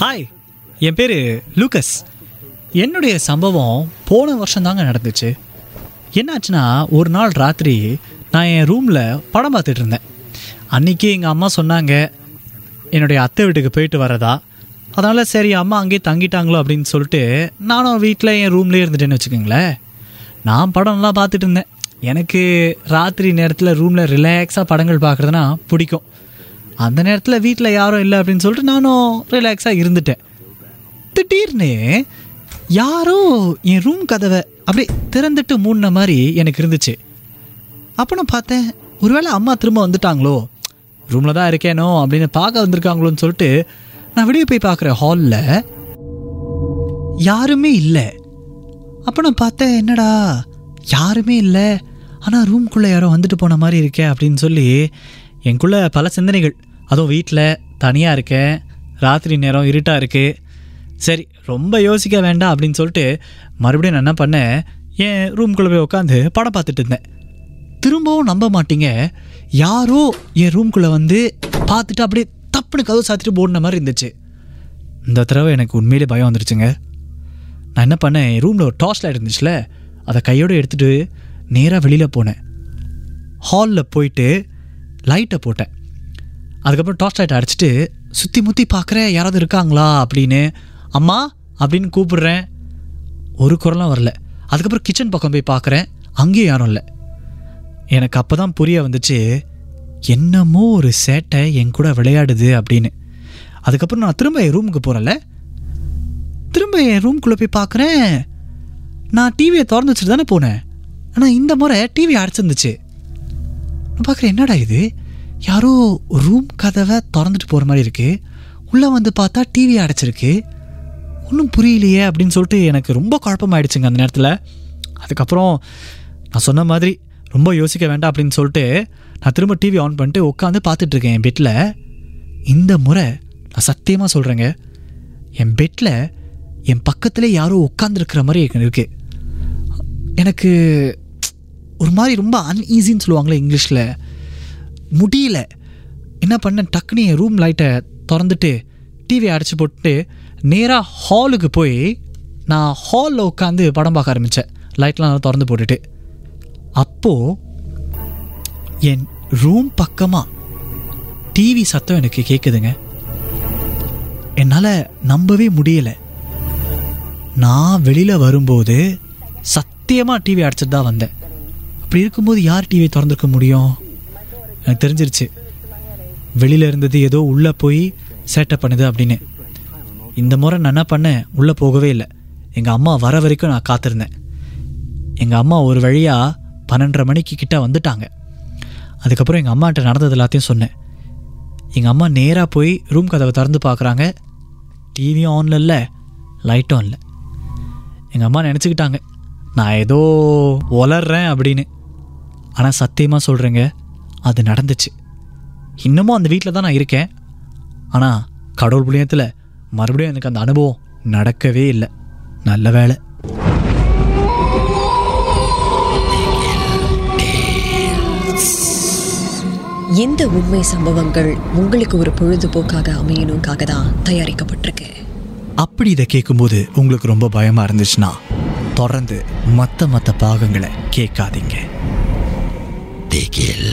Hi என் பேர் Lucas என்னுடைய சம்பவம் போன வருஷம் தாங்க நடந்துச்சு. என்னாச்சுன்னா ஒரு நாள் ராத்திரி நான் என் ரூமில் படம் பார்த்துட்டு இருந்தேன். அன்றைக்கி எங்கள் அம்மா சொன்னாங்க என்னுடைய அத்தை வீட்டுக்கு போயிட்டு வரதா. அதனால் சரி அம்மா அங்கேயே தங்கிட்டாங்களோ அப்படின்னு சொல்லிட்டு நானும் வீட்டில் என் ரூம்லேயே இருந்துட்டேன்னு வச்சுக்கோங்களேன். நான் படம்லாம் பார்த்துட்டு இருந்தேன். எனக்கு ராத்திரி நேரத்தில் ரூமில் ரிலாக்ஸாக படங்கள் பார்க்குறதுனா பிடிக்கும். அந்த நேரத்தில் வீட்டில் யாரும் இல்லை அப்படின்னு சொல்லிட்டு நானும் ரிலாக்ஸாக இருந்துட்டேன். திடீர்னு யாரோ என் ரூம் கதவை அப்படியே திறந்துட்டு மூடின மாதிரி எனக்கு இருந்துச்சு. அப்போ நான் பார்த்தேன் ஒருவேளை அம்மா திரும்ப வந்துட்டாங்களோ? ரூமில் தான் இருக்கேனோ அப்படின்னு பார்க்க வந்திருக்காங்களோன்னு சொல்லிட்டு நான் வெளியே போய் பார்க்குறேன் ஹாலில் யாருமே இல்லை. அப்போ நான் பார்த்தேன் என்னடா யாருமே இல்லை. ஆனால் ரூம்குள்ளே யாரோ வந்துட்டு போன மாதிரி இருக்கே அப்படின்னு சொல்லி எனக்குள்ளே பல சிந்தனைகள். அதுவும் வீட்டில் தனியாக இருக்கேன். ராத்திரி நேரம் இருட்டாக இருக்குது சரி ரொம்ப யோசிக்க வேண்டாம் அப்படின்னு சொல்லிட்டு மறுபடியும் நான் என்ன பண்ணேன்? என் ரூம்குள்ளே போய் உட்காந்து படம் பார்த்துட்டு இருந்தேன். திரும்பவும் நம்ப மாட்டீங்க. யாரோ என் ரூம்குள்ளே வந்து பார்த்துட்டு அப்படியே தப்புன்னு கதவு சாத்திட்டு போடின மாதிரி இருந்துச்சு. இந்த தடவை எனக்கு உண்மையிலே பயம் வந்துருச்சுங்க. நான் என்ன பண்ணேன்? என் ரூமில் ஒரு டார்ச் லைட் இருந்துச்சுல அதை கையோடு எடுத்துகிட்டு நேராக வெளியில் போனேன். ஹாலில் போயிட்டு லைட்டை போட்டேன். அதுக்கப்புறம் டார்ச் லைட்டை அடிச்சிட்டு சுற்றி முற்றி பார்க்குறேன் யாராவது இருக்காங்களா? அப்படின்னு அம்மா அப்படின்னு கூப்பிடுறேன். ஒரு குரலாம் வரல. அதுக்கப்புறம் கிச்சன் பக்கம் போய் பார்க்குறேன். அங்கேயும் யாரும் இல்லை. எனக்கு அப்போ தான் புரிய வந்துச்சு என்னமோ ஒரு சேட்டை என் கூட விளையாடுது அப்படின்னு. அதுக்கப்புறம் நான் திரும்ப என் ரூமுக்கு போகிறேன்ல திரும்ப என் ரூம்குள்ளே போய் பார்க்குறேன். நான் டிவியை திறந்து வச்சுட்டு தானே போனேன். ஆனால் இந்த முறை டிவி அடைச்சிருந்துச்சு. நான் பார்க்குறேன் என்னடா இது? யாரோ ரூம் கதவை திறந்துட்டு போகிற மாதிரி இருக்குது உள்ளே வந்து பார்த்தா டிவி அடைச்சிருக்கு. ஒன்றும் புரியலையே அப்படின்னு சொல்லிட்டு எனக்கு ரொம்ப குழப்பமாயிடுச்சுங்க அந்த நேரத்தில். அதுக்கப்புறம் நான் சொன்ன மாதிரி ரொம்ப யோசிக்க வேண்டாம் அப்படின்னு சொல்லிட்டு நான் திரும்ப டிவி ஆன் பண்ணிட்டு உட்காந்து பார்த்துட்ருக்கேன் என் பெட்டில் இந்த முறை நான் சத்தியமாக சொல்கிறேங்க என் பெட்டில் என் பக்கத்தில் யாரோ உட்காந்துருக்கிற மாதிரி எனக்கு இருக்குது எனக்கு ஒரு மாதிரி ரொம்ப அன்ஈஸின்னு சொல்லுவாங்களே இங்கிலீஷில். முடியல. என்ன பண்ணேன்? டக்குனு என் ரூம் லைட்டை திறந்துட்டு டிவி அடைச்சி போட்டு நேராக ஹாலுக்கு போய் நான் ஹாலில் உட்காந்து படம் பார்க்க ஆரம்பித்தேன் லைட்லாம் திறந்து போட்டுட்டு. அப்போது என் ரூம் பக்கமாக டிவி சத்தம் எனக்கு கேட்குதுங்க என்னால் நம்பவே முடியலை. நான் வெளியில் வரும்போது சத்தியமாக டிவி அடைச்சிட்டு தான் வந்தேன். அப்படி இருக்கும்போது யார் டிவியை திறந்துருக்க முடியும்? எனக்கு தெரிஞ்சிருச்சு. வெளியில் இருந்தது ஏதோ உள்ளே போய் சேட்டப் பண்ணுது அப்படின்னு. இந்த முறை நான் என்ன பண்ணேன்? உள்ளே போகவே இல்லை. எங்கள் அம்மா வர வரைக்கும் நான் காத்திருந்தேன். எங்கள் அம்மா ஒரு வழியாக பன்னெண்டரை மணிக்கு கிட்ட வந்துட்டாங்க. அதுக்கப்புறம் எங்கள் அம்மாட்ட நடந்தது எல்லாத்தையும் சொன்னேன். எங்கள் அம்மா நேராக போய் ரூம் கதவை திறந்து பார்க்குறாங்க. டிவியும் ஆன்ல இல்லை லைட்டும் இல்லை எங்கள் அம்மா நினச்சிக்கிட்டாங்க நான் ஏதோ ஒலர்றேன் அப்படின்னு. ஆனால் சத்தியமாக சொல்கிறேங்க அது நடந்துச்சு. இன்னமும் அந்த வீட்டில் தான் நான் இருக்கேன். ஆனால் கடவுள் புண்ணியத்தில் மறுபடியும் எனக்கு அந்த அனுபவம் நடக்கவே இல்லை. நல்ல வேலை இந்த உண்மை சம்பவங்கள் உங்களுக்கு ஒரு பொழுதுபோக்காக அமையணுக்காக தான் தயாரிக்கப்பட்டிருக்கு? அப்படி இதை கேட்கும்போது உங்களுக்கு ரொம்ப பயமாக இருந்துச்சுன்னா தொடர்ந்து மற்ற மற்ற பாகங்களை கேட்காதீங்க. திகில்